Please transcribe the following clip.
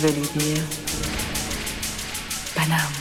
nouvelle lumière. Paname.